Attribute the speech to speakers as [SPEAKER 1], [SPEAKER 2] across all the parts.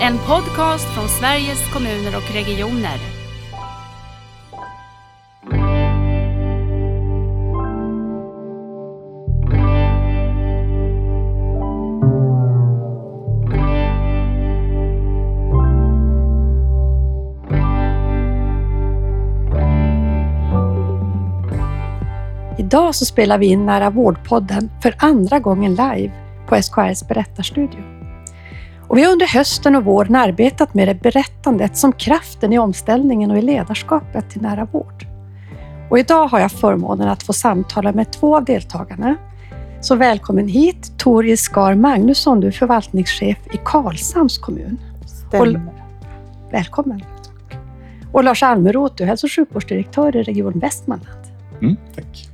[SPEAKER 1] En podcast från Sveriges kommuner och regioner.
[SPEAKER 2] Idag så spelar vi in Nära vårdpodden för andra gången live på SKRs berättarstudio. Och vi har under hösten och våren arbetat med det berättandet som kraften i omställningen och i ledarskapet till nära vård. Och idag har jag förmånen att få samtala med två av deltagarna. Så välkommen hit Tori Skar Magnusson, du är förvaltningschef i Karlshamns kommun.
[SPEAKER 3] Stämmer.
[SPEAKER 2] Välkommen. Och Lars Almeroth, du är hälso och sjukvårdsdirektör i Region Västmanland.
[SPEAKER 4] Mm, tack.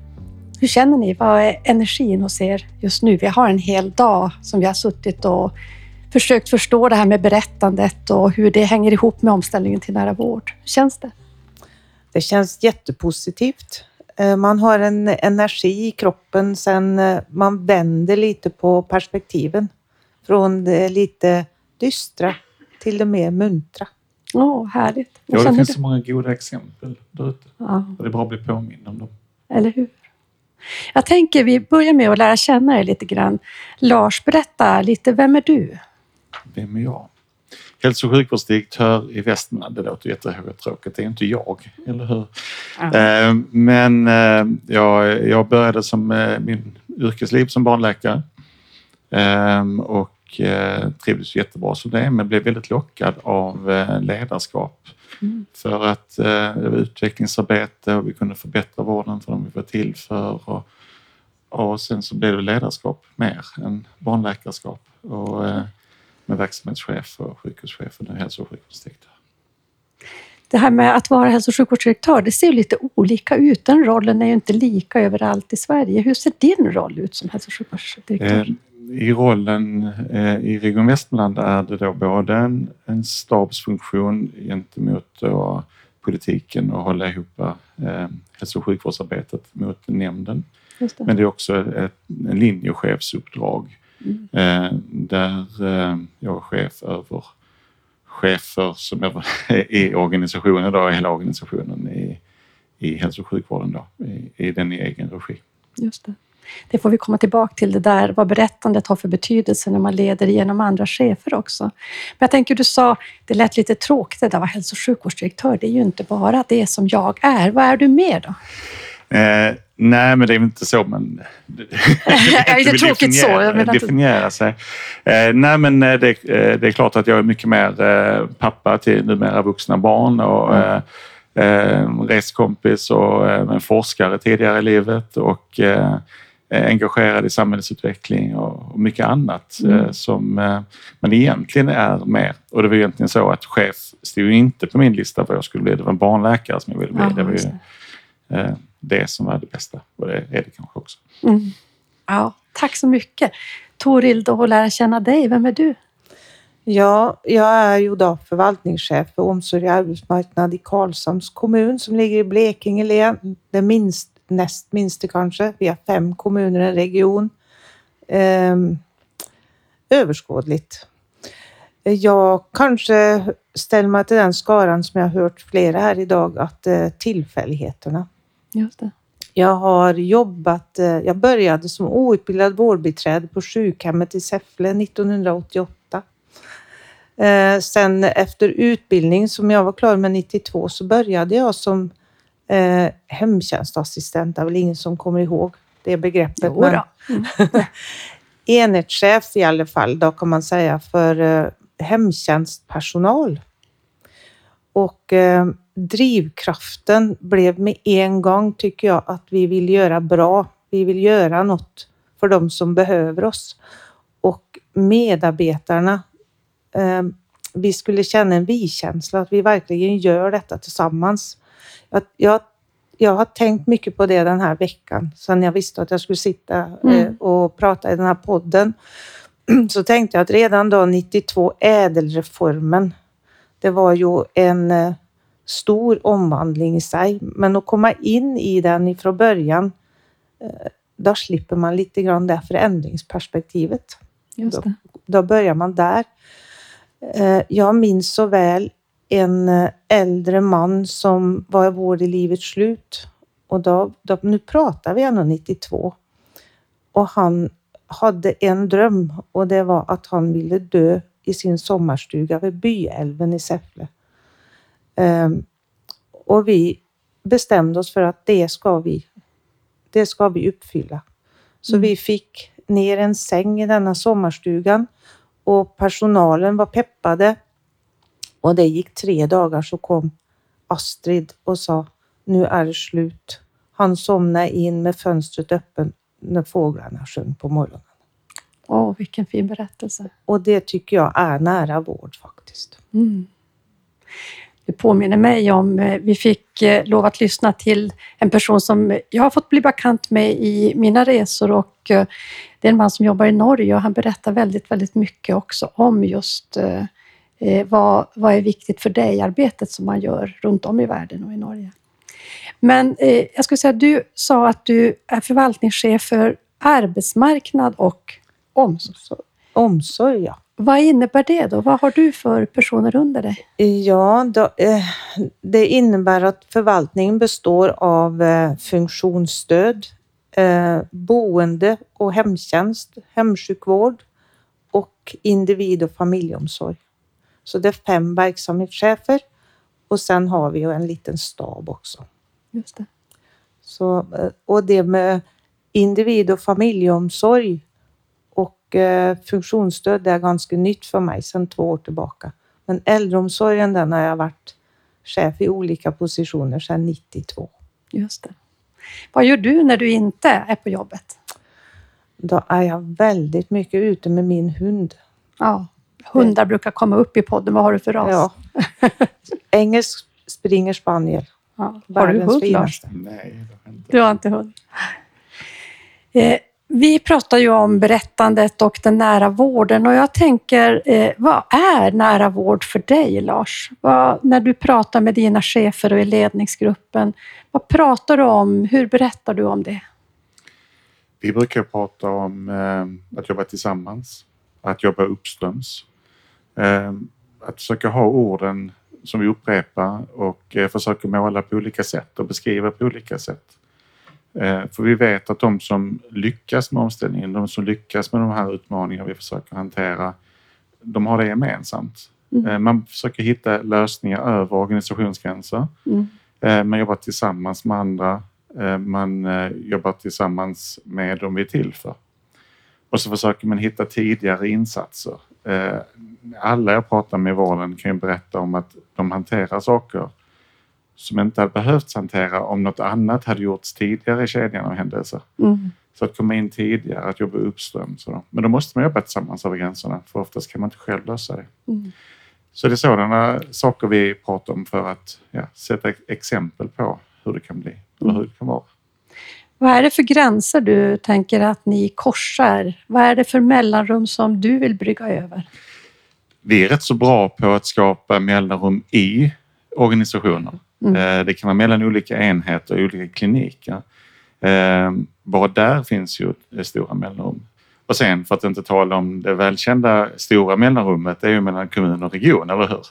[SPEAKER 2] Hur känner ni? Vad är energin hos er just nu? Vi har en hel dag som vi har suttit och försökt förstå det här med berättandet och hur det hänger ihop med omställningen till nära vård. Hur känns det?
[SPEAKER 3] Det känns jättepositivt. Eh, Man har en energi i kroppen sen eh, man vänder lite på perspektiven. Från det lite dystra till det mer muntra.
[SPEAKER 2] Åh, härligt. Vad
[SPEAKER 4] Ja, det finns
[SPEAKER 2] du?
[SPEAKER 4] så många goda exempel där ute.
[SPEAKER 2] Ja,
[SPEAKER 4] Det är bra att bli påmind om dem.
[SPEAKER 2] eller hur? Jag tänker vi börjar med att lära känna er lite grann. Lars, berätta lite. Vem är du?
[SPEAKER 4] Vem är jag? Hälso och sjukvårdsdirektör i Västmanland. Det låter jättetråkigt. Det är inte jag, eller hur? Eh, Men eh, jag, jag började som eh, min yrkesliv som barnläkare. Eh, Och trivdes jättebra som det, men blev väldigt lockad av ledarskap.
[SPEAKER 2] Mm.
[SPEAKER 4] För att det var utvecklingsarbete och vi kunde förbättra vården för dem vi var till för. Och, och sen så blev det ledarskap mer än barnläkarskap. Och, med verksamhetschef och sjukhuschef och hälso och sjukvårdsdirektör.
[SPEAKER 2] Det här med att vara hälso och sjukvårdsdirektör, det ser ju lite olika ut. Den rollen är ju inte lika överallt i Sverige. Hur ser din roll ut som hälso och sjukvårdsdirektör?
[SPEAKER 4] Eh, I rollen eh, i Region Västmanland är det då både en, en stabsfunktion gentemot då politiken och hålla ihop eh, hälso och sjukvårdsarbetet mot nämnden.
[SPEAKER 2] Det.
[SPEAKER 4] Men det är också ett en linjechefsuppdrag
[SPEAKER 2] Mm.
[SPEAKER 4] eh, där eh, jag är chef över chefer som är i organisationen, då, hela organisationen i, i hälso och sjukvården då, i, i den i egen regi.
[SPEAKER 2] Just det. Det får vi komma tillbaka till, det där vad berättandet har för betydelse när man leder genom andra chefer också. Men jag tänker, du sa, det lät lite tråkigt det där var hälso och sjukvårdsdirektör. Det är ju inte bara det som jag är. Vad är du mer då?
[SPEAKER 4] Eh, nej, men det är väl inte så man
[SPEAKER 2] det är tråkigt så, jag menar
[SPEAKER 4] definiera sig. Eh, nej, men eh, det, eh, det är klart att jag är mycket mer eh, pappa till numera vuxna barn och
[SPEAKER 2] Mm.
[SPEAKER 4] eh, reskompis och en forskare tidigare i livet och eh, engagerad i samhällsutveckling och, mycket annat
[SPEAKER 2] Mm.
[SPEAKER 4] som man egentligen är med. Och det var egentligen så att chef stod inte på min lista vad jag skulle bli. Det var en barnläkare som jag ville bli.
[SPEAKER 2] Ja,
[SPEAKER 4] det eh, det som är det bästa och det är det kanske också.
[SPEAKER 2] Mm. Ja, tack så mycket. Toril, då att lära känna dig. Vem är du?
[SPEAKER 3] Ja, jag är ju då förvaltningschef för omsorg och arbetsmarknad i Karlshamns kommun som ligger i Blekinge län. Det minst, näst minsta kanske. Vi har fem kommuner i en region. Ehm, överskådligt. Jag kanske ställer mig till den skaran som jag har hört flera här idag, att eh, tillfälligheterna.
[SPEAKER 2] Just det.
[SPEAKER 3] Jag har jobbat, eh, jag började som outbildad vårdbiträde på sjukhemmet i Säffle 1988. Eh, Sen efter utbildning som jag var klar med 92 så började jag som eh, hemtjänstassistent. Det är väl ingen som kommer ihåg det begreppet.
[SPEAKER 2] Jo
[SPEAKER 3] men-
[SPEAKER 2] då.
[SPEAKER 3] enhetschef i alla fall, då kan man säga, för hemtjänstpersonal. Och drivkraften blev med en gång, tycker jag, att vi vill göra bra. Vi vill göra något för de som behöver oss. Och medarbetarna, eh, vi skulle känna en vi-känsla, att vi verkligen gör detta tillsammans. Jag, jag, jag har tänkt mycket på det den här veckan, sedan jag visste att jag skulle sitta eh,
[SPEAKER 2] Mm.
[SPEAKER 3] och prata i den här podden. Så tänkte jag att redan då 92, ädelreformen, det var ju en eh, stor omvandling i sig. Men att komma in i den ifrån början, eh, då slipper man lite grann det förändringsperspektivet.
[SPEAKER 2] Just det.
[SPEAKER 3] Då börjar man där. Eh, Jag minns så väl en eh, äldre man som var i vård i livets slut. Och då, då, nu pratar vi ändå 92. Och han hade en dröm och det var att han ville dö i sin sommarstuga vid Byälven i Säffle. Ehm, och vi bestämde oss för att det ska vi, det ska vi uppfylla. Så vi fick ner en säng i denna sommarstugan och personalen var peppade. Och det gick tre dagar så kom Astrid och sa nu är det slut. Han somnade in med fönstret öppet när fåglarna sjöng på morgonen.
[SPEAKER 2] Åh, vilken fin berättelse.
[SPEAKER 3] Och det tycker jag är nära vård faktiskt.
[SPEAKER 2] Mm. Det påminner mig om, eh, vi fick eh, lov att lyssna till en person som eh, jag har fått bli bekant med i mina resor och det är en man som jobbar i Norge och han berättar väldigt, väldigt mycket också om just vad, vad är viktigt för dig, arbetet som man gör runt om i världen och i Norge. Men jag skulle säga, du sa att du är förvaltningschef för arbetsmarknad och omsorg.
[SPEAKER 3] Omsorg, ja.
[SPEAKER 2] Vad innebär det då? Vad har du för personer under dig?
[SPEAKER 3] Ja, då, eh, det innebär att förvaltningen består av eh, funktionsstöd, eh, boende och hemtjänst, hemsjukvård och individ och familjeomsorg. Så det är fem verksamhetschefer och sen har vi ju en liten stab också.
[SPEAKER 2] Just det.
[SPEAKER 3] Så, eh, och det med individ och familjeomsorg och eh, funktionsstöd det är ganska nytt för mig sedan två år tillbaka. Men äldreomsorgen den har jag varit chef i olika positioner sedan 92.
[SPEAKER 2] Just det. Vad gör du när du inte är på jobbet?
[SPEAKER 3] Då är jag väldigt mycket ute med min hund.
[SPEAKER 2] Ja, hundar brukar komma upp i podden. Vad har du för ras?
[SPEAKER 3] Ja. Engelsk springer spaniel.
[SPEAKER 2] Ja. Har du hund, Lars?
[SPEAKER 4] Nej, det har inte.
[SPEAKER 2] Du har inte hund. Eh, vi pratar ju om berättandet och den nära vården och jag tänker, eh, vad är nära vård för dig, Lars? Vad, när du pratar med dina chefer och i ledningsgruppen, vad pratar du om? Hur berättar du om det?
[SPEAKER 4] Vi brukar prata om eh, att jobba tillsammans, att jobba uppströms. Eh, att försöka ha orden som vi upprepar och eh, försöka måla på olika sätt och beskriva på olika sätt. Eh, för vi vet att de som lyckas med omställningen, de som lyckas med de här utmaningarna vi försöker hantera, de har det gemensamt.
[SPEAKER 2] Mm.
[SPEAKER 4] Eh, man försöker hitta lösningar över organisationsgränser.
[SPEAKER 2] Mm.
[SPEAKER 4] Eh, Man jobbar tillsammans med andra. Man jobbar tillsammans med dem vi är till för. Och så försöker man hitta tidigare insatser. Alla jag pratar med i vården kan ju berätta om att de hanterar saker som inte hade behövts hantera om något annat hade gjorts tidigare i kedjan av händelser.
[SPEAKER 2] Mm.
[SPEAKER 4] Så att komma in tidigare, att jobba uppströms. Men då måste man jobba tillsammans över gränserna för oftast kan man inte själv lösa det.
[SPEAKER 2] Mm.
[SPEAKER 4] Så det är sådana saker vi pratar om för att ja, sätta ex- exempel på hur det kan bli eller hur det kan vara.
[SPEAKER 2] Vad är det för gränser du tänker att ni korsar? Vad är det för mellanrum som du vill brygga över?
[SPEAKER 4] Vi är rätt så bra på att skapa mellanrum i organisationer.
[SPEAKER 2] Mm.
[SPEAKER 4] Eh, Det kan vara mellan olika enheter och olika kliniker. Eh, Bara där finns ju det stora mellanrum. Och sen för att inte tala om det välkända stora mellanrummet, det är ju mellan kommun och region, eller hur?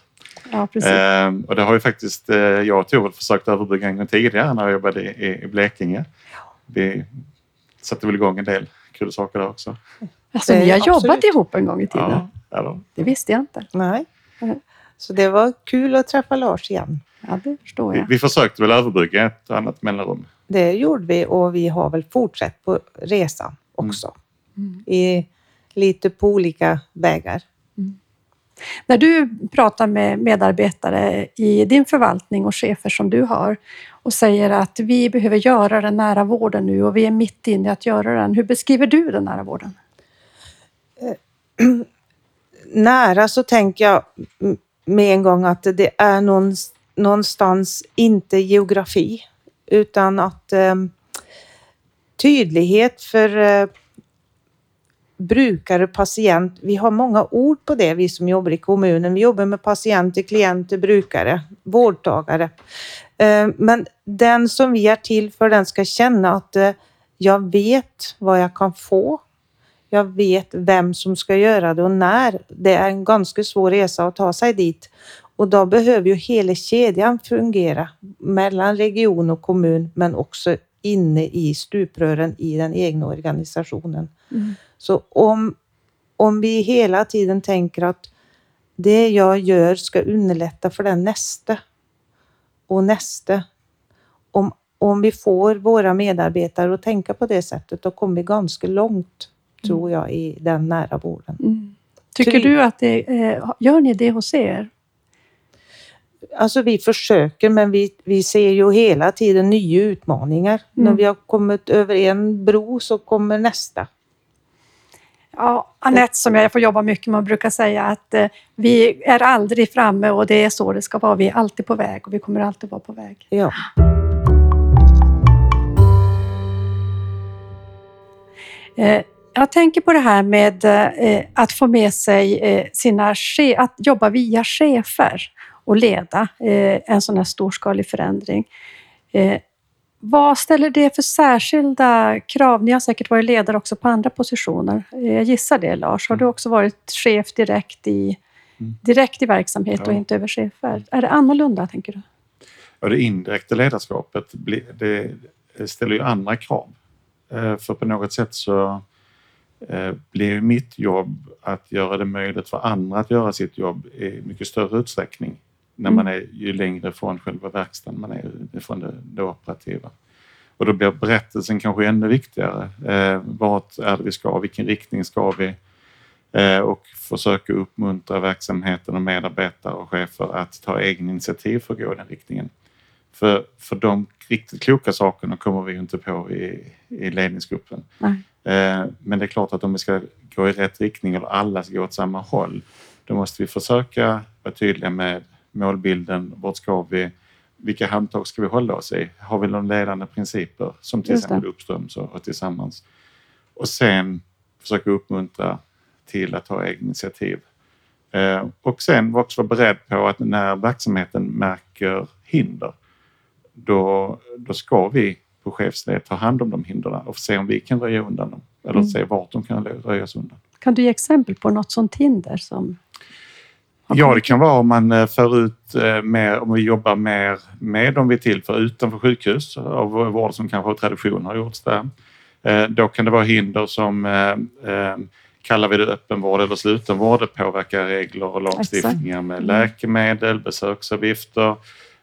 [SPEAKER 2] Ja, precis.
[SPEAKER 4] Eh, och det har ju faktiskt eh, jag och Torvald försökt överbrygga en gång tidigare när jag jobbade i, i Blekinge. Vi satte väl igång en del kul saker där också.
[SPEAKER 2] Alltså, ni har
[SPEAKER 3] absolut.
[SPEAKER 2] jobbat ihop en gång i tiden.
[SPEAKER 4] Ja, eller?
[SPEAKER 2] Det visste jag inte.
[SPEAKER 3] Nej.
[SPEAKER 2] Mm.
[SPEAKER 3] Så det var kul att träffa Lars igen.
[SPEAKER 2] Ja, det förstår
[SPEAKER 4] Vi,
[SPEAKER 2] jag.
[SPEAKER 4] vi försökte väl överbrygga ett annat mellanrum.
[SPEAKER 3] Det gjorde vi och vi har väl fortsatt på resan också.
[SPEAKER 2] Mm.
[SPEAKER 3] I, lite på olika vägar.
[SPEAKER 2] När du pratar med medarbetare i din förvaltning och chefer som du har och säger att vi behöver göra den nära vården nu och vi är mitt inne i att göra den. Hur beskriver du den nära vården?
[SPEAKER 3] Nära så tänker jag med en gång att det är någonstans, någonstans inte geografi utan att eh, tydlighet för eh, brukare, patient. Vi har många ord på det, vi som jobbar i kommunen. Vi jobbar med patienter, klienter, brukare, vårdtagare. Eh, Men den som vi är till för, den ska känna att eh, jag vet vad jag kan få. Jag vet vem som ska göra det och när. Det är en ganska svår resa att ta sig dit. Och då behöver ju hela kedjan fungera mellan region och kommun, men också inne i stuprören i den egna organisationen.
[SPEAKER 2] Mm.
[SPEAKER 3] Så om, om vi hela tiden tänker att det jag gör ska underlätta för den nästa och nästa. Om, om vi får våra medarbetare att tänka på det sättet, då kommer vi ganska långt, tror jag, i den nära vården.
[SPEAKER 2] Mm. Tycker
[SPEAKER 3] Ty-
[SPEAKER 2] du att det, eh, gör ni det hos er?
[SPEAKER 3] Alltså vi försöker, men vi, vi ser ju hela tiden nya utmaningar.
[SPEAKER 2] Mm.
[SPEAKER 3] När vi har kommit över en bro så kommer nästa.
[SPEAKER 2] Ja, Anette som jag får jobba mycket med brukar säga att eh, vi är aldrig framme och det är så det ska vara. Vi är alltid på väg och vi kommer alltid vara på väg.
[SPEAKER 3] Ja.
[SPEAKER 2] Eh, jag tänker på det här med eh, att få med sig eh, sina att jobba via chefer och leda eh, en sån här storskalig förändring. Eh, vad ställer det för särskilda krav? Ni har säkert varit ledare också på andra positioner. Eh, Jag gissar det, Lars. Har du också varit chef direkt i,
[SPEAKER 4] Mm.
[SPEAKER 2] direkt i verksamhet och
[SPEAKER 4] Ja.
[SPEAKER 2] inte över chefer? Är det annorlunda, tänker du?
[SPEAKER 4] Ja, det indirekta ledarskapet det ställer ju andra krav. För på något sätt så blir mitt jobb att göra det möjligt för andra att göra sitt jobb i mycket större utsträckning när man är ju längre från själva verkstaden man är från det, det operativa. Och då blir berättelsen kanske ännu viktigare. Eh, vart är det vi ska? Vilken riktning ska vi? Eh, och försöka uppmuntra verksamheten och medarbetare och chefer att ta egen initiativ för att gå i den riktningen. För, för de riktigt kloka sakerna kommer vi ju inte på i, i ledningsgruppen. Eh, men det är klart att om vi ska gå i rätt riktning eller alla ska gå åt samma håll, då måste vi försöka vara tydliga med målbilden. Vart ska vi? Vilka handtag ska vi hålla oss i? Har vi några ledande principer som till exempel uppströms och, tillsammans? Och sen försöka uppmuntra till att ta egna initiativ. Eh, och sen också vara beredd på att när verksamheten märker hinder, då, då ska vi på chefsled ta hand om de hindren och se om vi kan röja undan dem. Eller
[SPEAKER 2] Mm.
[SPEAKER 4] se vart de kan röjas undan.
[SPEAKER 2] Kan du ge exempel på något sånt hinder som...
[SPEAKER 4] Ja, det kan vara om man eh, för ut eh, mer, om vi jobbar mer med dem vi tillför utanför sjukhus av vård som kanske av tradition har gjorts där. Eh, Då kan det vara hinder som kallar vi det öppenvård eller slutenvård. Det påverkar regler och lagstiftningar med
[SPEAKER 2] Mm.
[SPEAKER 4] läkemedel, besöksavgifter.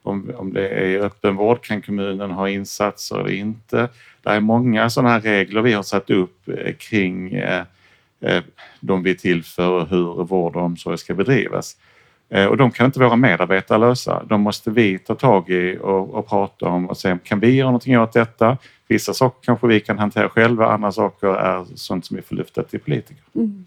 [SPEAKER 4] Om, om det är öppenvård kan kommunen ha insatser eller inte. Det är många sådana här regler vi har satt upp kring Eh, de vi är till för och hur vård och omsorg ska bedrivas. Eh, och de kan inte våra medarbetare lösa. De måste vi ta tag i och, och prata om och se kan vi göra någonting åt detta. Vissa saker kanske vi kan hantera själva, andra saker är sånt som vi får lyfta till politiker.
[SPEAKER 2] Mm.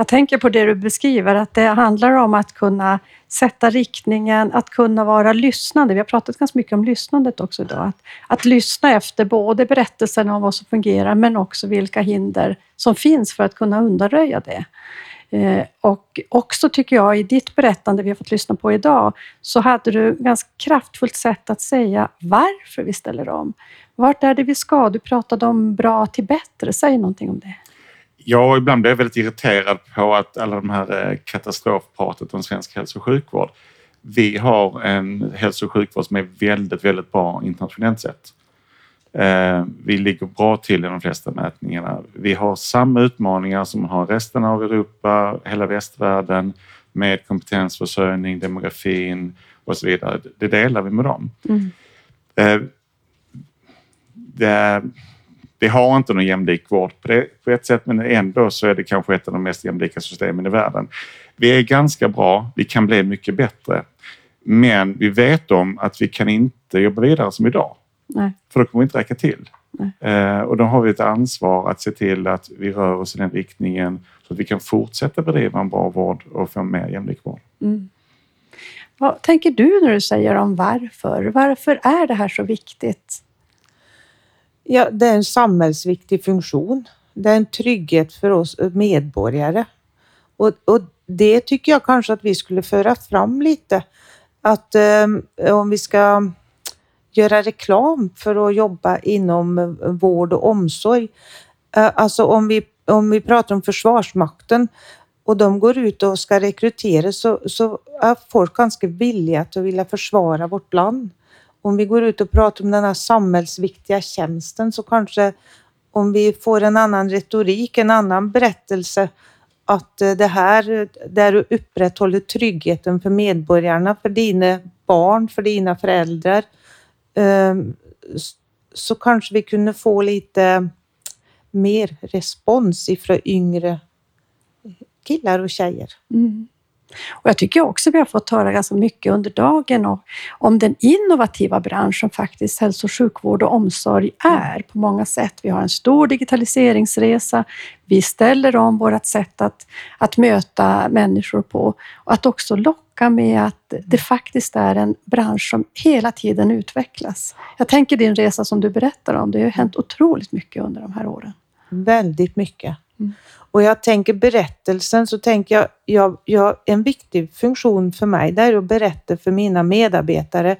[SPEAKER 2] Jag tänker på det du beskriver, att det handlar om att kunna sätta riktningen, att kunna vara lyssnande. Vi har pratat ganska mycket om lyssnandet också idag. Att, att lyssna efter både berättelsen om vad som fungerar, men också vilka hinder som finns för att kunna undanröja det. Eh, och också tycker jag i ditt berättande vi har fått lyssna på idag, så hade du ganska kraftfullt sätt att säga varför vi ställer om. Vart är det vi ska? Du pratade om bra till bättre. Säg någonting om det.
[SPEAKER 4] Ja, ibland blir jag väldigt irriterad på att alla de här eh, katastrofpratet om svensk hälso och sjukvård. Vi har en hälso och sjukvård som är väldigt, väldigt bra internationellt sett. Eh, Vi ligger bra till i de flesta mätningarna. Vi har samma utmaningar som har resten av Europa, hela västvärlden med kompetensförsörjning, demografin och så vidare. Det delar vi med dem.
[SPEAKER 2] Mm.
[SPEAKER 4] Eh, det, vi har inte någon jämlik vård på, det, på ett sätt men ändå så är det kanske ett av de mest jämlika systemen i världen. Vi är ganska bra, vi kan bli mycket bättre. Men vi vet om att vi kan inte jobba vidare som idag.
[SPEAKER 2] Nej.
[SPEAKER 4] För då kommer vi inte räcka till.
[SPEAKER 2] Nej.
[SPEAKER 4] Eh, och då har vi ett ansvar att se till att vi rör oss i den riktningen så att vi kan fortsätta bedriva en bra vård och få en mer jämlik vård.
[SPEAKER 2] Mm. Vad tänker du när du säger om varför? Varför är det här så viktigt?
[SPEAKER 3] Ja, det är en samhällsviktig funktion. Det är en trygghet för oss medborgare. Och, och det tycker jag kanske att vi skulle föra fram lite. Att eh, om vi ska göra reklam för att jobba inom eh, vård och omsorg. Eh, alltså om vi om vi pratar om Försvarsmakten och de går ut och ska rekrytera så, så är folk ganska villiga att vilja försvara vårt land. Om vi går ut och pratar om den här samhällsviktiga tjänsten så kanske om vi får en annan retorik, en annan berättelse att eh, det här där du upprätthåller tryggheten för medborgarna, för dina barn, för dina föräldrar, ehm, så kanske vi kunde få lite mer respons ifrån yngre killar och tjejer. Mm.
[SPEAKER 2] Och jag tycker också vi har fått höra ganska mycket under dagen och, om den innovativa bransch som faktiskt hälso och sjukvård och omsorg är på många sätt. Vi har en stor digitaliseringsresa. Vi ställer om vårt sätt att, att möta människor på och att också locka med att det faktiskt är en bransch som hela tiden utvecklas. Jag tänker din resa som du berättar om. Det har hänt otroligt mycket under de här åren.
[SPEAKER 3] Väldigt mycket. Mm. Och jag tänker berättelsen så tänker jag, jag, jag, en viktig funktion för mig det är att berätta för mina medarbetare,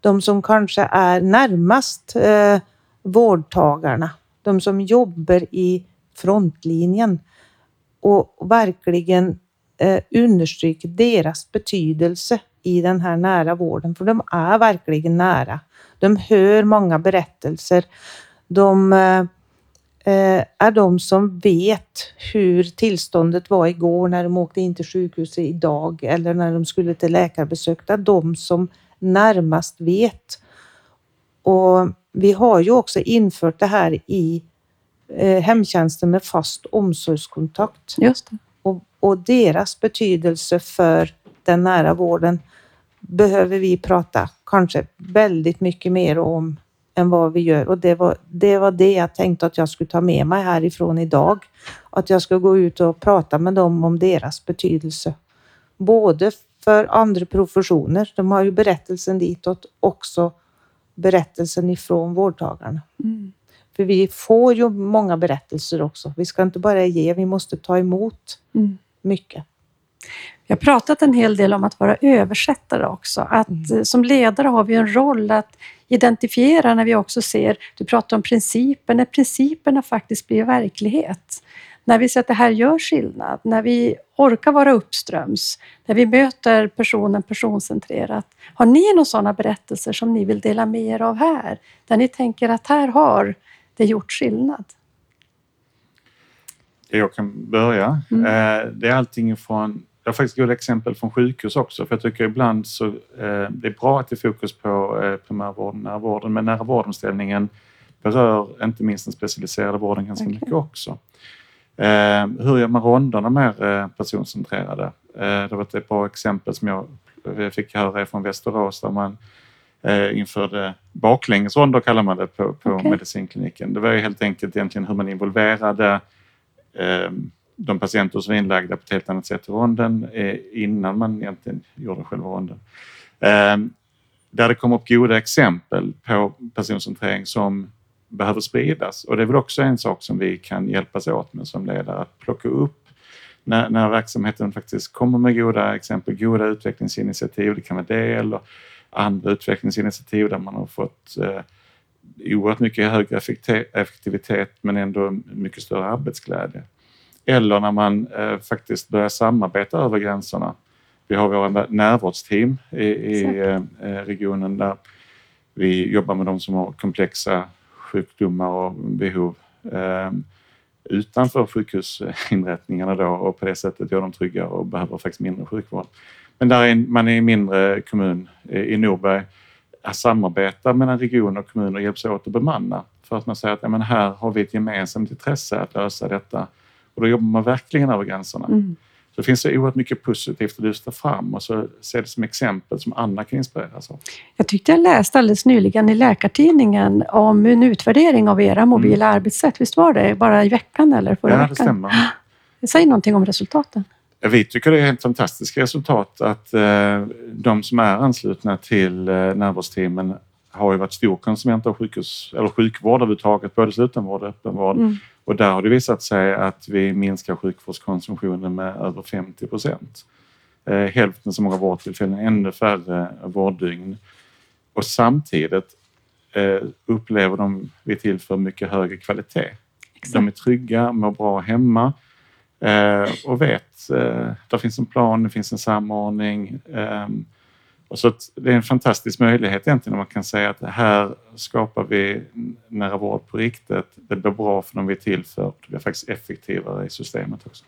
[SPEAKER 3] de som kanske är närmast eh, vårdtagarna, de som jobbar i frontlinjen och verkligen eh, understryka deras betydelse i den här nära vården, för de är verkligen nära. De hör många berättelser. De eh, Eh, är de som vet hur tillståndet var igår när de åkte in till sjukhuset idag eller när de skulle till läkarbesök. Det är de som närmast vet. Och vi har ju också infört det här i eh, hemtjänsten med fast omsorgskontakt.
[SPEAKER 2] Just det.
[SPEAKER 3] Och, och deras betydelse för den nära vården behöver vi prata kanske väldigt mycket mer om än vad vi gör och det var, det var det jag tänkte att jag skulle ta med mig härifrån idag. Att jag ska gå ut och prata med dem om deras betydelse. Både för andra professioner, de har ju berättelsen ditåt, också berättelsen ifrån vårdtagarna. Mm. För vi får ju många berättelser också. Vi ska inte bara ge, vi måste ta emot mm. mycket.
[SPEAKER 2] Vi har pratat en hel del om att vara översättare också. Att mm. Eh, som ledare har vi en roll att identifiera när vi också ser, du pratar om principer, när principerna faktiskt blir verklighet. När vi ser att det här gör skillnad, när vi orkar vara uppströms, när vi möter personen personcentrerat. Har ni några sådana berättelser som ni vill dela med er av här? Där ni tänker att här har det gjort skillnad?
[SPEAKER 4] Jag kan börja. Mm. Eh, det är allting från jag har faktiskt goda exempel från sjukhus också, för jag tycker ibland så eh, det är bra att det är fokus på eh, primärvården, närvården, men nära vårdomställningen berör inte minst den specialiserade vården ganska okay. mycket också. Eh, hur gör man ronderna mer eh, personcentrerade? Eh, det var ett bra exempel som jag fick höra från Västerås där man eh, införde baklängesronder kallar man det på, på okay. medicinkliniken. Det var ju helt enkelt egentligen hur man involverade eh, de patienter som är inlagda på ett helt annat sätt i ronden eh, innan man egentligen gjorde själva ronden. Eh, där det kommer upp goda exempel på personcentrering som behöver spridas och det är väl också en sak som vi kan hjälpas åt med som ledare att plocka upp när, när verksamheten faktiskt kommer med goda exempel, goda utvecklingsinitiativ, det kan vara det eller andra utvecklingsinitiativ där man har fått eh, oerhört mycket högre effektivitet men ändå mycket större arbetsglädje. Eller när man eh, faktiskt börjar samarbeta över gränserna. Vi har våra närvårdsteam i, i eh, regionen där. Vi jobbar med de som har komplexa sjukdomar och behov eh, utanför sjukhusinrättningarna då. Och på det sättet gör dem trygga och behöver faktiskt mindre sjukvård. Men där är man i en mindre kommun i Norberg. Samarbetar mellan region och kommun och hjälps åt att bemanna. För att man säger att ja, men här har vi ett gemensamt intresse att lösa detta och då jobbar man verkligen över gränserna. Mm. Så det finns så oerhört mycket positivt att lyfta fram och så se det som exempel som andra kan inspireras av.
[SPEAKER 2] Jag tyckte jag läste alldeles nyligen i Läkartidningen om en utvärdering av era mobila mm. arbetssätt. Visst var det? Bara i veckan eller förra
[SPEAKER 4] ja,
[SPEAKER 2] veckan?
[SPEAKER 4] det stämmer.
[SPEAKER 2] Säg någonting om resultaten.
[SPEAKER 4] Vi tycker det är helt fantastiska resultat att eh, de som är anslutna till eh, närvårdsteamen har ju varit storkonsumenter av sjukhus, eller sjukvård överhuvudtaget, både slutenvård och öppenvård. Mm. Och där har det visat sig att vi minskar sjukvårdskonsumtionen med över 50 procent. Eh, hälften så många vårdtillfällen, ännu färre vårddygn. Och samtidigt eh, upplever de vi tillför mycket högre kvalitet.
[SPEAKER 2] Exakt.
[SPEAKER 4] De är trygga, mår bra hemma eh, och vet eh, det finns en plan, det finns en samordning. Och så det är en fantastisk möjlighet egentligen om man kan säga att här skapar vi nära vård på riktigt. Det blir bra för de vi är till för. Det blir faktiskt effektivare i systemet också.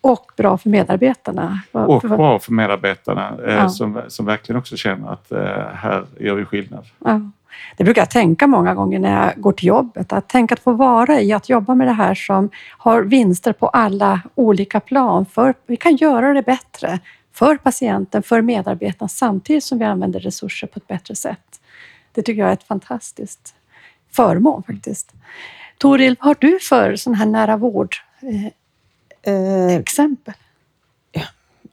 [SPEAKER 2] Och bra för medarbetarna.
[SPEAKER 4] Och bra för medarbetarna eh,
[SPEAKER 2] Ja.
[SPEAKER 4] som, som verkligen också känner att eh, här gör vi skillnad.
[SPEAKER 2] Ja. Det brukar jag tänka många gånger när jag går till jobbet. Att tänka att få vara i att jobba med det här som har vinster på alla olika plan. För vi kan göra det bättre för patienten, för medarbetarna samtidigt som vi använder resurser på ett bättre sätt. Det tycker jag är ett fantastiskt förmån faktiskt. Toril, vad har du för sån här nära vård eh,
[SPEAKER 3] Eh?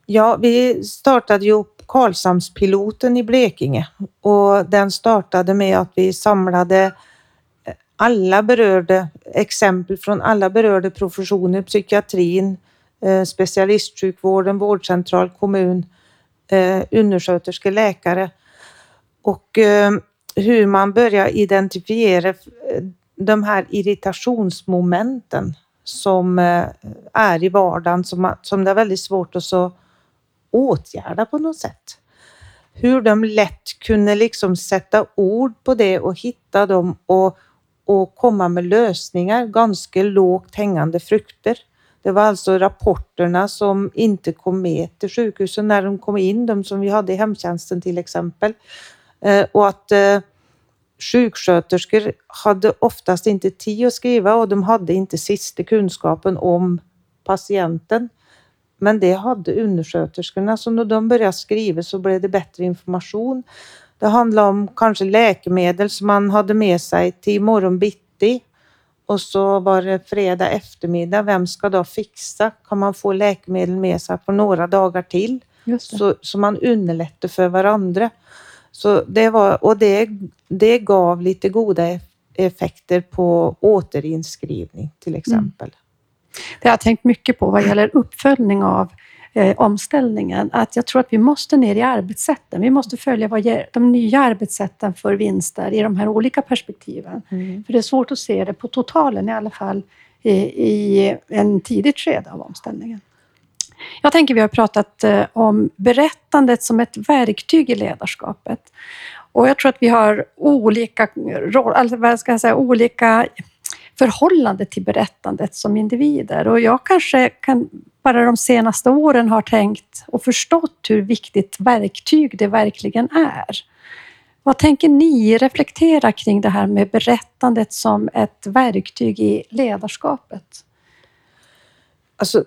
[SPEAKER 3] Ja, vi startade ju upp Karlshamnspiloten i Blekinge och den startade med att vi samlade eh, alla berörda exempel från alla berörda professioner, psykiatrin, Eh, specialistsjukvården, vårdcentral, kommun, eh, undersköterskor, läkare och eh, hur man börjar identifiera de här irritationsmomenten som är i vardagen som, som det är väldigt svårt att så åtgärda på något sätt. Hur de lätt kunde liksom sätta ord på det och hitta dem och, och komma med lösningar, ganska lågt hängande frukter. Det var alltså rapporterna som inte kom med till sjukhusen när de kom in, de som vi hade i hemtjänsten till exempel. Eh, och att eh, sjuksköterskor hade oftast inte tid att skriva och de hade inte sista kunskapen om patienten. Men det hade undersköterskorna, så när de började skriva så blev det bättre information. Det handlade om kanske läkemedel som man hade med sig till morgon bitti och så var det fredag eftermiddag. Vem ska då fixa? Kan man få läkemedel med sig på några dagar till? Så, så man underlättar för varandra. Så det var, och det, det gav lite goda eff- effekter på återinskrivning till exempel.
[SPEAKER 2] Det har jag tänkt mycket på vad gäller uppföljning av eh, omställningen. Att jag tror att vi måste ner i arbetssätten. Vi måste följa vad ger de nya arbetssätten för vinster i de här olika perspektiven. För det är svårt att se det på totalen i alla fall i, i en tidigt skede av omställningen. Jag tänker vi har pratat eh, om berättandet som ett verktyg i ledarskapet. Och jag tror att vi har olika, roll, alltså vad ska jag säga, olika förhållande till berättandet som individer. Och jag kanske kan, bara de senaste åren har tänkt och förstått hur viktigt verktyg det verkligen är. Vad tänker ni reflektera kring det här med berättandet som ett verktyg i ledarskapet?
[SPEAKER 3] Alltså,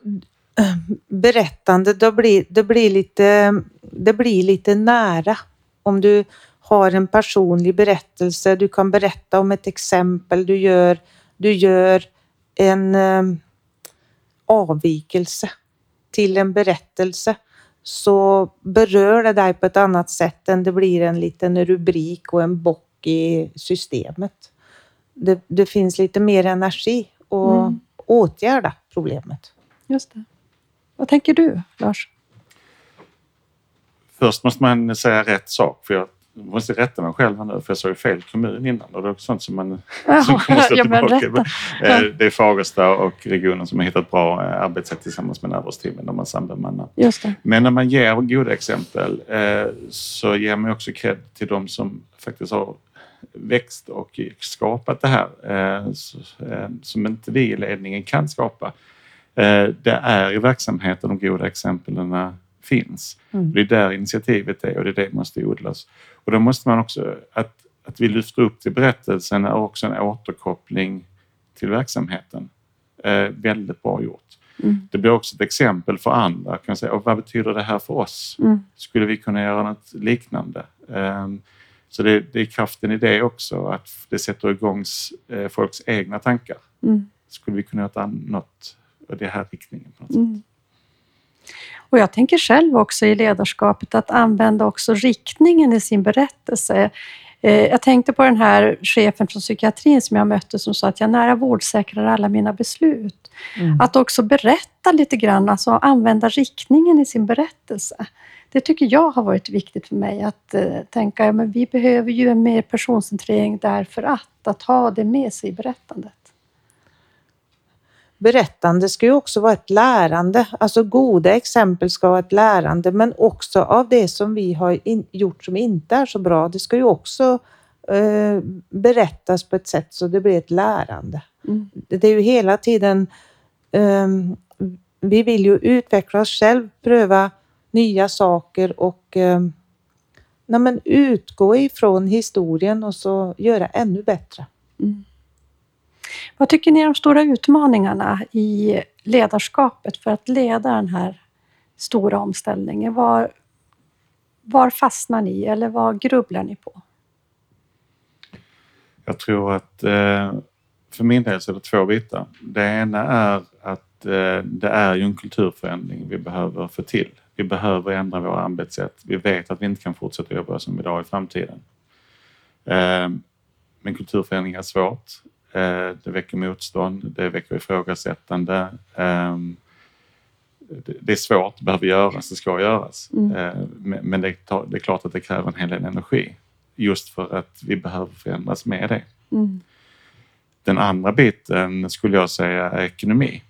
[SPEAKER 3] eh, berättande, det blir, det, blir lite, det blir lite nära. Om du har en personlig berättelse, du kan berätta om ett exempel, du gör, du gör en eh, avvikelse till en berättelse så berör det dig på ett annat sätt än det blir en liten rubrik och en bock i systemet. Det, det finns lite mer energi att
[SPEAKER 2] Mm.
[SPEAKER 3] åtgärda problemet.
[SPEAKER 2] Just det. Vad tänker du, Lars?
[SPEAKER 4] Först måste man säga rätt sak för jag måste rätta mig själv här nu för jag sa ju fel kommun innan och det är sånt som man som kommer stå
[SPEAKER 2] ja,
[SPEAKER 4] tillbaka.
[SPEAKER 2] rätta.
[SPEAKER 4] Eh, Det är Fagersta och regionen som har hittat bra eh, arbetssätt tillsammans med närvarosteamen där man sambemannar. Men när man ger goda exempel eh, så ger man också cred till de som faktiskt har växt och skapat det här som inte vi i ledningen kan skapa. Det är i verksamheten de goda exemplen finns.
[SPEAKER 2] Mm.
[SPEAKER 4] Det är där initiativet är och det är det som måste odlas. Och då måste man också, att, att vi lyfter upp till berättelsen är också en återkoppling till verksamheten. Eh, väldigt bra gjort.
[SPEAKER 2] Mm.
[SPEAKER 4] Det blir också ett exempel för andra. Kan säga, och vad betyder det här för oss?
[SPEAKER 2] Mm.
[SPEAKER 4] Skulle vi kunna göra något liknande? Ehm, så det, det är kraften i det också, att det sätter igång eh, folks egna tankar.
[SPEAKER 2] Mm.
[SPEAKER 4] Skulle vi kunna göra något i den här riktningen? På något sätt?
[SPEAKER 2] Mm. Och jag tänker själv också i ledarskapet att använda också riktningen i sin berättelse. Eh, Jag tänkte på den här chefen från psykiatrin som jag mötte som sa att jag nära vårdsäkrar alla mina beslut. Att också berätta lite grann, alltså använda riktningen i sin berättelse. Det tycker jag har varit viktigt för mig att eh, tänka, ja, men vi behöver ju en mer personcentrering därför att, att ha det med sig i berättandet.
[SPEAKER 3] Berättande ska ju också vara ett lärande. Alltså goda exempel ska vara ett lärande, men också av det som vi har in, gjort som inte är så bra. Det ska ju också eh, berättas på ett sätt så det blir ett lärande. Mm. Det är ju hela tiden, eh, vi vill ju utveckla oss själv, pröva nya saker och eh, nej utgå ifrån historien och så göra ännu bättre. Mm.
[SPEAKER 2] Vad tycker ni är de stora utmaningarna i ledarskapet för att leda den här stora omställningen? Var, var fastnar ni eller vad grubblar ni på?
[SPEAKER 4] Jag tror att eh, för min del så är det två bitar. Det ena är att eh, det är ju en kulturförändring vi behöver få till. Vi behöver ändra våra arbetssätt. Vi vet att vi inte kan fortsätta jobba som idag i framtiden. Eh, men kulturförändring är svårt. Det väcker motstånd, det väcker ifrågasättande. Det är svårt, det behöver göras, det ska göras. Mm. Men det är klart att det kräver en hel del energi just för att vi behöver förändras med det. Mm. Den andra biten skulle jag säga är ekonomi.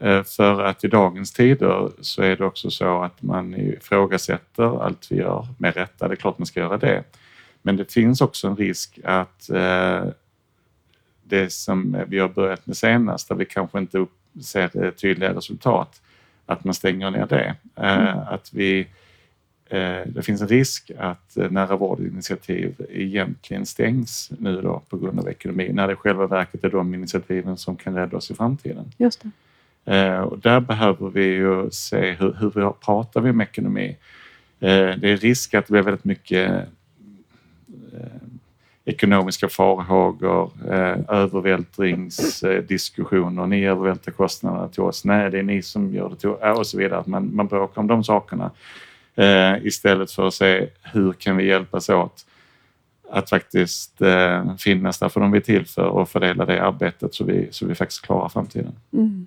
[SPEAKER 4] Eh, för att i dagens tider så är det också så att man ifrågasätter allt vi gör med rätta. Det är klart man ska göra det. Men det finns också en risk att eh, det som vi har börjat med senast, där vi kanske inte ser tydliga resultat, att man stänger ner det. Eh, mm. Att vi Eh, det finns en risk att eh, nära vårdinitiativ egentligen stängs nu då på grund av ekonomi när det i själva verket är de initiativen som kan rädda oss i framtiden.
[SPEAKER 2] Just
[SPEAKER 4] det. Eh, och där behöver vi ju se hur, hur vi pratar vi om ekonomi. Det är risk att det blir väldigt mycket ekonomiska farhågor, eh, övervältringsdiskussioner. Ni övervältrar kostnaderna till oss. Nej, det är ni som gör det till oss och så vidare. Att man, man bråkar om de sakerna eh, istället för att se hur kan vi hjälpas åt att faktiskt eh, finnas där för de vi är till för och fördela det arbetet så vi, så vi faktiskt klarar framtiden. Mm.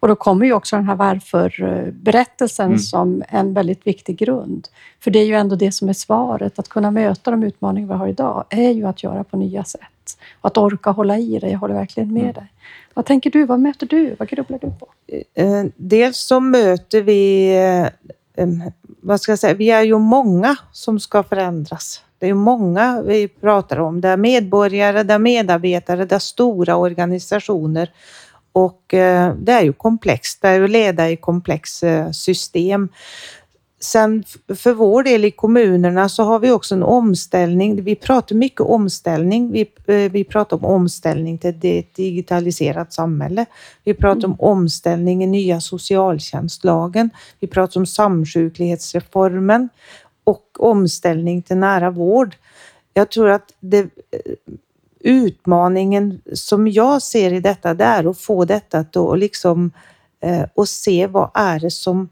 [SPEAKER 2] Och då kommer ju också den här varför-berättelsen mm. som en väldigt viktig grund. För det är ju ändå det som är svaret. Att kunna möta de utmaningar vi har idag är ju att göra på nya sätt. Och att orka hålla i det. Jag håller verkligen med mm. dig. Vad tänker du? Vad möter du? Vad grubblar du på?
[SPEAKER 3] Eh, dels så möter vi eh, vad ska jag säga, vi är ju många som ska förändras. Det är många vi pratar om. Det är medborgare, det är medarbetare, det är stora organisationer och eh, det är ju komplext. Det är ju att leda i komplexa eh, system. Sen för vår del i kommunerna så har vi också en omställning. Vi pratar mycket omställning. Vi, eh, vi pratar om omställning till ett digitaliserat samhälle. Vi pratar om omställning i nya socialtjänstlagen. Vi pratar om samsjuklighetsreformen och omställning till nära vård. Jag tror att det, utmaningen som jag ser i detta, det är att få detta att liksom, eh, och se vad är det som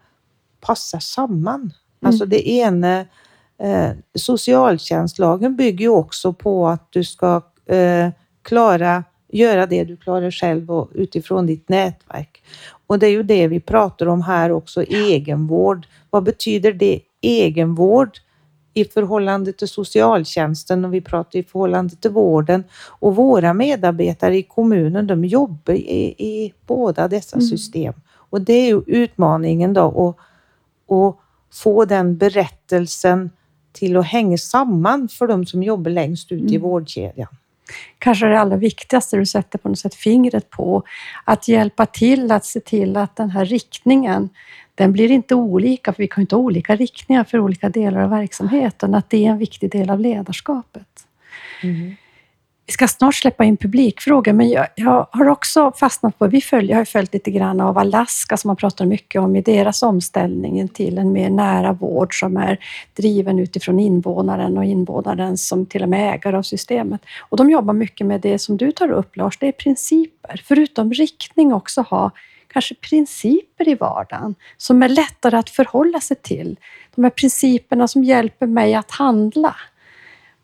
[SPEAKER 3] passar samman. Mm. Alltså det ena, eh, socialtjänstlagen bygger ju också på att du ska eh, klara, göra det du klarar själv och utifrån ditt nätverk. Och det är ju det vi pratar om här också, egenvård. Vad betyder det egenvård? I förhållande till socialtjänsten och vi pratar i förhållande till vården. Och våra medarbetare i kommunen, de jobbar i, i båda dessa mm. system. Och det är ju utmaningen då. Och och få den berättelsen till att hänga samman för de som jobbar längst ut i mm. vårdkedjan.
[SPEAKER 2] Kanske det allra viktigaste du sätter på något sätt fingret på, att hjälpa till att se till att den här riktningen, den blir inte olika, för vi kan inte ha olika riktningar för olika delar av verksamheten, att det är en viktig del av ledarskapet. Mm. Vi ska snart släppa in publikfrågor, men jag, jag, har också fastnat på, vi följer, jag har följt lite grann av Alaska som man pratar mycket om i deras omställning till en mer nära vård som är driven utifrån invånaren och invånaren som till och med ägare av systemet. Och de jobbar mycket med det som du tar upp Lars, det är principer. Förutom riktning också ha kanske principer i vardagen som är lättare att förhålla sig till. De här principerna som hjälper mig att handla.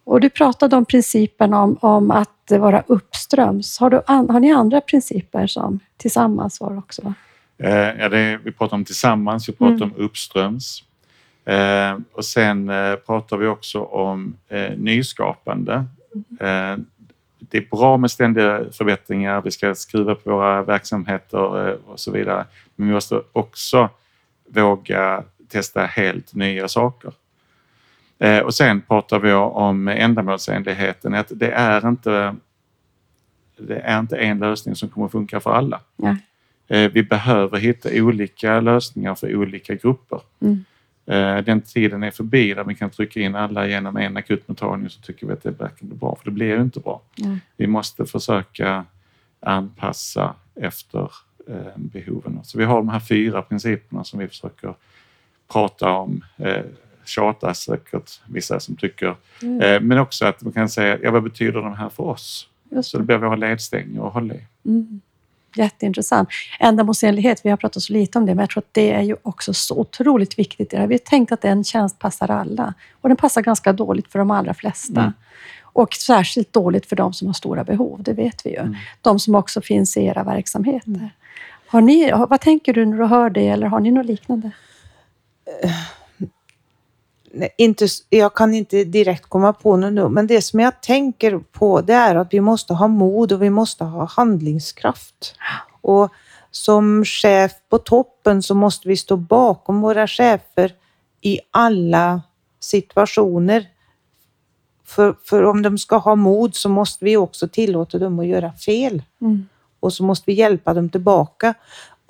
[SPEAKER 2] Och du pratade om principen om, om att vara uppströms. Har, du, har ni andra principer som tillsammans var också?
[SPEAKER 4] Eh, ja, det, vi pratar om tillsammans, vi pratar mm. om uppströms. Eh, och sen eh, pratar vi också om eh, nyskapande. Mm. det är bra med ständiga förbättringar. Vi ska skruva på våra verksamheter eh, och så vidare. Men vi måste också våga testa helt nya saker. Eh, och sen pratar vi om ändamålsenligheten. Att det är inte det är inte en lösning som kommer att funka för alla.
[SPEAKER 2] Ja.
[SPEAKER 4] Vi behöver hitta olika lösningar för olika grupper.
[SPEAKER 2] Mm.
[SPEAKER 4] Den tiden är förbi där vi kan trycka in alla genom en akutmottagning så tycker vi att det verkar bli bra, för det blir ju inte bra.
[SPEAKER 2] Mm.
[SPEAKER 4] Vi måste försöka anpassa efter eh, behoven. Så vi har de här fyra principerna som vi försöker prata om. Eh, tjata säkert vissa som tycker.
[SPEAKER 2] Mm.
[SPEAKER 4] Eh, men också att man kan säga, ja vad betyder de här för oss?
[SPEAKER 2] Just
[SPEAKER 4] Så det blir våra ledstänger att hålla i.
[SPEAKER 2] Mm. Jätteintressant. Ändamålsenlighet, vi har pratat så lite om det, men jag tror att det är ju också så otroligt viktigt. Vi har tänkt att en tjänst passar alla och den passar ganska dåligt för de allra flesta.
[SPEAKER 4] Mm.
[SPEAKER 2] Och särskilt dåligt för de som har stora behov, det vet vi ju.
[SPEAKER 4] Mm.
[SPEAKER 2] De som också finns i era verksamheter. Har ni, vad tänker du när du hör det eller har ni något liknande?
[SPEAKER 3] Inte, jag kan inte direkt komma på något nu, men det som jag tänker på det är att vi måste ha mod och vi måste ha handlingskraft. Och som chef på toppen så måste vi stå bakom våra chefer i alla situationer. För, för om de ska ha mod så måste vi också tillåta dem att göra fel.
[SPEAKER 2] Mm.
[SPEAKER 3] Och så måste vi hjälpa dem tillbaka.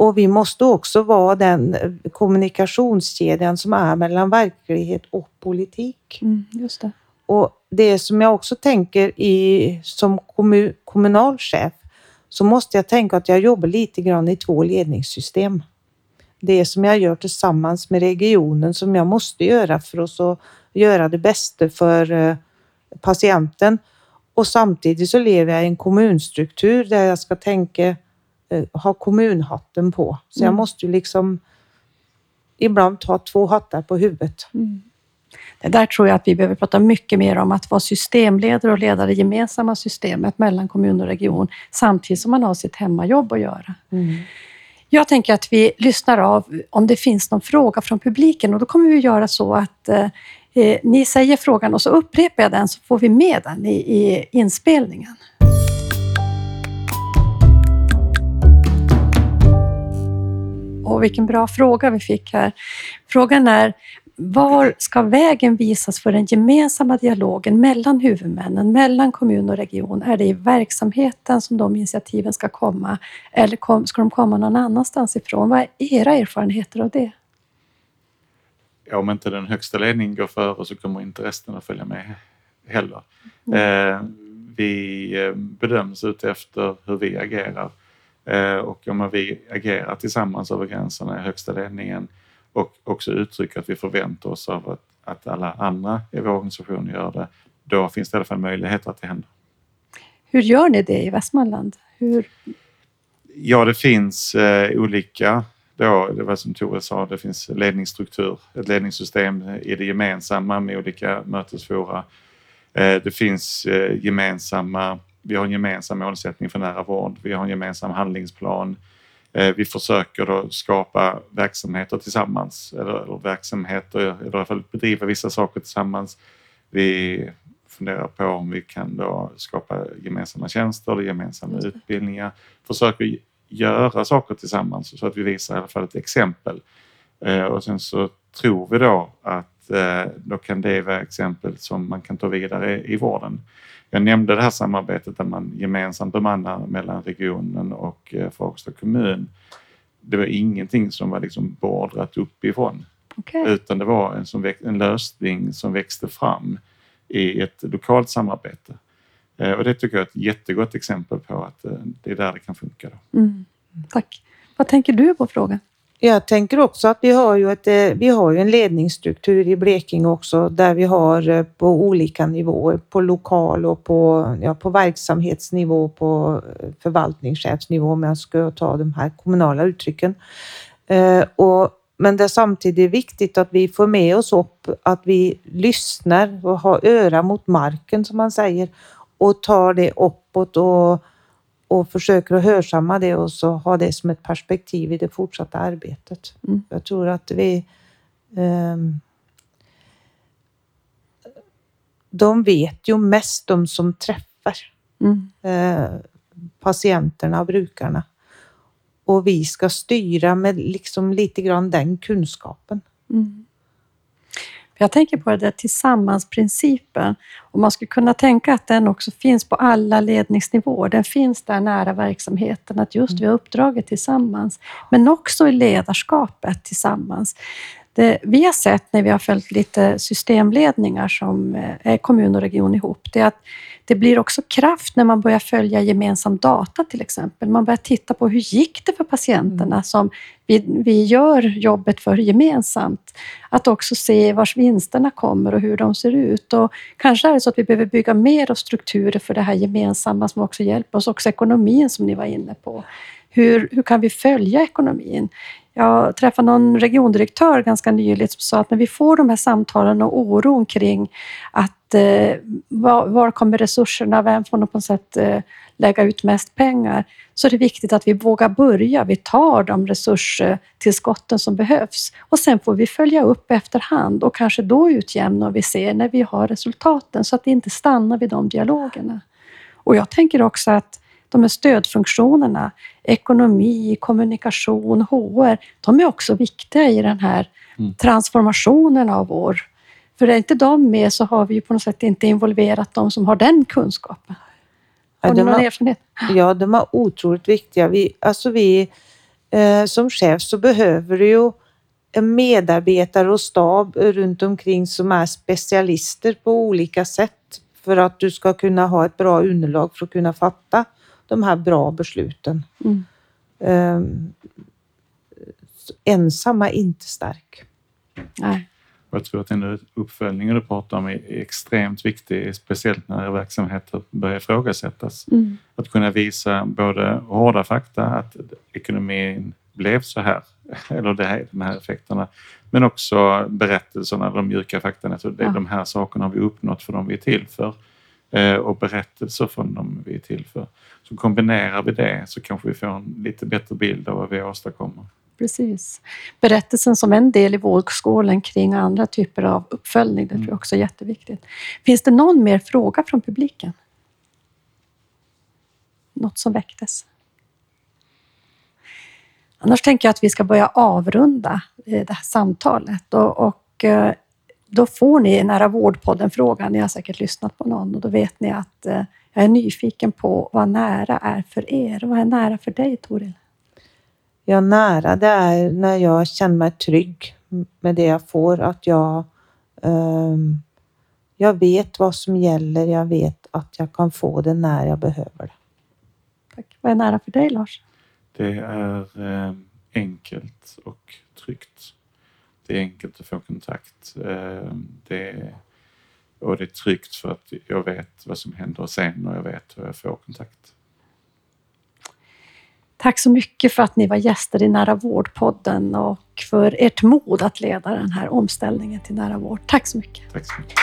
[SPEAKER 3] Och vi måste också vara den eh, kommunikationskedjan som är mellan verklighet och politik.
[SPEAKER 2] Mm, just det.
[SPEAKER 3] Och det som jag också tänker i, som kommu, kommunalchef så måste jag tänka att jag jobbar lite grann i två ledningssystem. Det som jag gör tillsammans med regionen som jag måste göra för att så göra det bästa för eh, patienten. Och samtidigt så lever jag i en kommunstruktur där jag ska tänka ha kommunhatten på. Så jag
[SPEAKER 2] Mm.
[SPEAKER 3] måste ju liksom ibland ta två hattar på huvudet.
[SPEAKER 2] Mm. Det där tror jag att vi behöver prata mycket mer om, att vara systemledare och leda det gemensamma systemet mellan kommun och region, samtidigt som man har sitt hemmajobb att göra. Jag tänker att vi lyssnar av om det finns någon fråga från publiken och då kommer vi göra så att eh, eh, ni säger frågan och så upprepar jag den så får vi med den i, i inspelningen. Och vilken bra fråga vi fick här. Frågan är, var ska vägen visas för den gemensamma dialogen mellan huvudmännen, mellan kommun och region? Är det i verksamheten som de initiativen ska komma eller kom, ska de komma någon annanstans ifrån? Vad är era erfarenheter av det?
[SPEAKER 4] Ja, om inte den högsta ledningen går före så kommer inte resten att följa med heller. Eh, vi eh, bedöms utefter hur vi agerar och om vi agerar tillsammans över gränserna i högsta ledningen och också uttrycker att vi förväntar oss av att, att alla andra i vår organisation gör det, då finns det i alla fall möjligheter att det händer.
[SPEAKER 2] Hur gör ni det i Västmanland? Hur,
[SPEAKER 4] Ja, det finns eh, olika, då, det var som Tore sa, det finns ledningsstruktur, ett ledningssystem i det gemensamma med olika mötesfora. Eh, det finns eh, gemensamma, vi har en gemensam målsättning för nära vård, vi har en gemensam handlingsplan. Eh, vi försöker då skapa verksamheter tillsammans, eller, eller verksamheter, eller i alla fall bedriva vissa saker tillsammans. Vi funderar på om vi kan då skapa gemensamma tjänster eller gemensamma
[SPEAKER 2] det.
[SPEAKER 4] utbildningar. Försöker göra saker tillsammans så att vi visar i alla fall ett exempel. Eh, och sen så tror vi då att eh, då kan det vara exempel som man kan ta vidare i vården. Jag nämnde det här samarbetet där man gemensamt bemannar mellan regionen och eh, Fagersta kommun. Det var ingenting som var liksom beordrat uppifrån
[SPEAKER 2] okej.
[SPEAKER 4] utan det var en, som en lösning som växte fram i ett lokalt samarbete. Eh, och det tycker jag är ett jättegott exempel på att eh, det är där det kan funka. Då.
[SPEAKER 2] Mm. Tack. Vad tänker du på frågan?
[SPEAKER 3] Jag tänker också att vi har ju, ett, eh, vi har ju en ledningsstruktur i Blekinge också där vi har eh, på olika nivåer, på lokal och på, ja, på verksamhetsnivå, på eh, förvaltningschefsnivå om jag ska ta de här kommunala uttrycken. Eh, och, men det är samtidigt viktigt att vi får med oss upp att vi lyssnar och har öra mot marken som man säger och tar det uppåt och och försöker att hörsamma det och så ha det som ett perspektiv i det fortsatta arbetet.
[SPEAKER 2] Mm.
[SPEAKER 3] Jag tror att vi... ehm, de vet ju mest de som träffar.
[SPEAKER 2] Mm.
[SPEAKER 3] eh, patienterna och brukarna. Och vi ska styra med liksom lite grann den kunskapen.
[SPEAKER 2] Mm. Jag tänker på det där tillsammansprincipen. Och man skulle kunna tänka att den också finns på alla ledningsnivåer. Den finns där nära verksamheten, att just vi har uppdraget tillsammans. Men också i ledarskapet tillsammans. Det vi har sett när vi har följt lite systemledningar som eh, är kommun och region ihop, det är att det blir också kraft när man börjar följa gemensam data till exempel. Man börjar titta på hur gick det för patienterna
[SPEAKER 3] Mm.
[SPEAKER 2] som vi, vi gör jobbet för gemensamt. Att också se vars vinsterna kommer och hur de ser ut. Och kanske är det så att vi behöver bygga mer av strukturer för det här gemensamma som också hjälper oss. Också ekonomin som ni var inne på. Hur, hur kan vi följa ekonomin? Jag träffade någon regiondirektör ganska nyligen som sa att när vi får de här samtalen och oron kring att eh, var, var kommer resurserna, vem får på något sätt eh, lägga ut mest pengar, så är det viktigt att vi vågar börja. Vi tar de resurstillskotten som behövs och sen får vi följa upp efterhand och kanske då utjämna och vi ser när vi har resultaten så att det inte stannar vid de dialogerna. Och jag tänker också att de här stödfunktionerna, ekonomi, kommunikation, HR, de är också viktiga i den här
[SPEAKER 4] Mm.
[SPEAKER 2] transformationen av vår... För är inte de med så har vi ju på något sätt inte involverat de som har den kunskapen.
[SPEAKER 3] Ja,
[SPEAKER 2] Har ni
[SPEAKER 3] de
[SPEAKER 2] någon
[SPEAKER 3] har-
[SPEAKER 2] erfarenhet?
[SPEAKER 3] Ja, de är otroligt viktiga. Vi, alltså vi, eh, som chef så behöver du ju medarbetare och stab runt omkring som är specialister på olika sätt för att du ska kunna ha ett bra underlag för att kunna fatta de här bra besluten.
[SPEAKER 2] Mm.
[SPEAKER 3] Um, ensam är inte stark.
[SPEAKER 2] Nej.
[SPEAKER 4] Och jag tror att den uppföljningen du pratar om är extremt viktig, speciellt när verksamheter börjar ifrågasättas.
[SPEAKER 2] Mm.
[SPEAKER 4] Att kunna visa både hårda fakta, att ekonomin blev så här, eller det här, de här effekterna, men också berättelserna, de mjuka fakta. Det,
[SPEAKER 2] Ja.
[SPEAKER 4] De här sakerna har vi uppnått för de vi är till för. Eh, och berättelser från de vi är till för. Så kombinerar vi det så kanske vi får en lite bättre bild av vad vi åstadkommer.
[SPEAKER 2] Precis. Berättelsen som en del i vågskålen kring andra typer av uppföljning, det tror jag också är jätteviktigt. Finns det någon mer fråga från publiken? Något som väcktes? Annars tänker jag att vi ska börja avrunda eh, det här samtalet och, och eh, då får ni i Nära vårdpodden frågan. Ni har säkert lyssnat på någon och då vet ni att eh, jag är nyfiken på vad nära är för er. Vad är nära för dig, Toril?
[SPEAKER 3] Ja, nära det är när jag känner mig trygg med det jag får. Att jag, ehm, jag vet vad som gäller. Jag vet att jag kan få det när jag behöver det.
[SPEAKER 2] Tack. Vad är nära för dig, Lars?
[SPEAKER 4] Det är eh, enkelt och tryggt. Det är enkelt att få kontakt. Eh, det är, och det är tryggt för att jag vet vad som händer sen och jag vet hur jag får kontakt.
[SPEAKER 2] Tack så mycket för att ni var gäster i Nära vårdpodden och för ert mod att leda den här omställningen till nära vård. Tack så mycket.
[SPEAKER 4] Tack så mycket.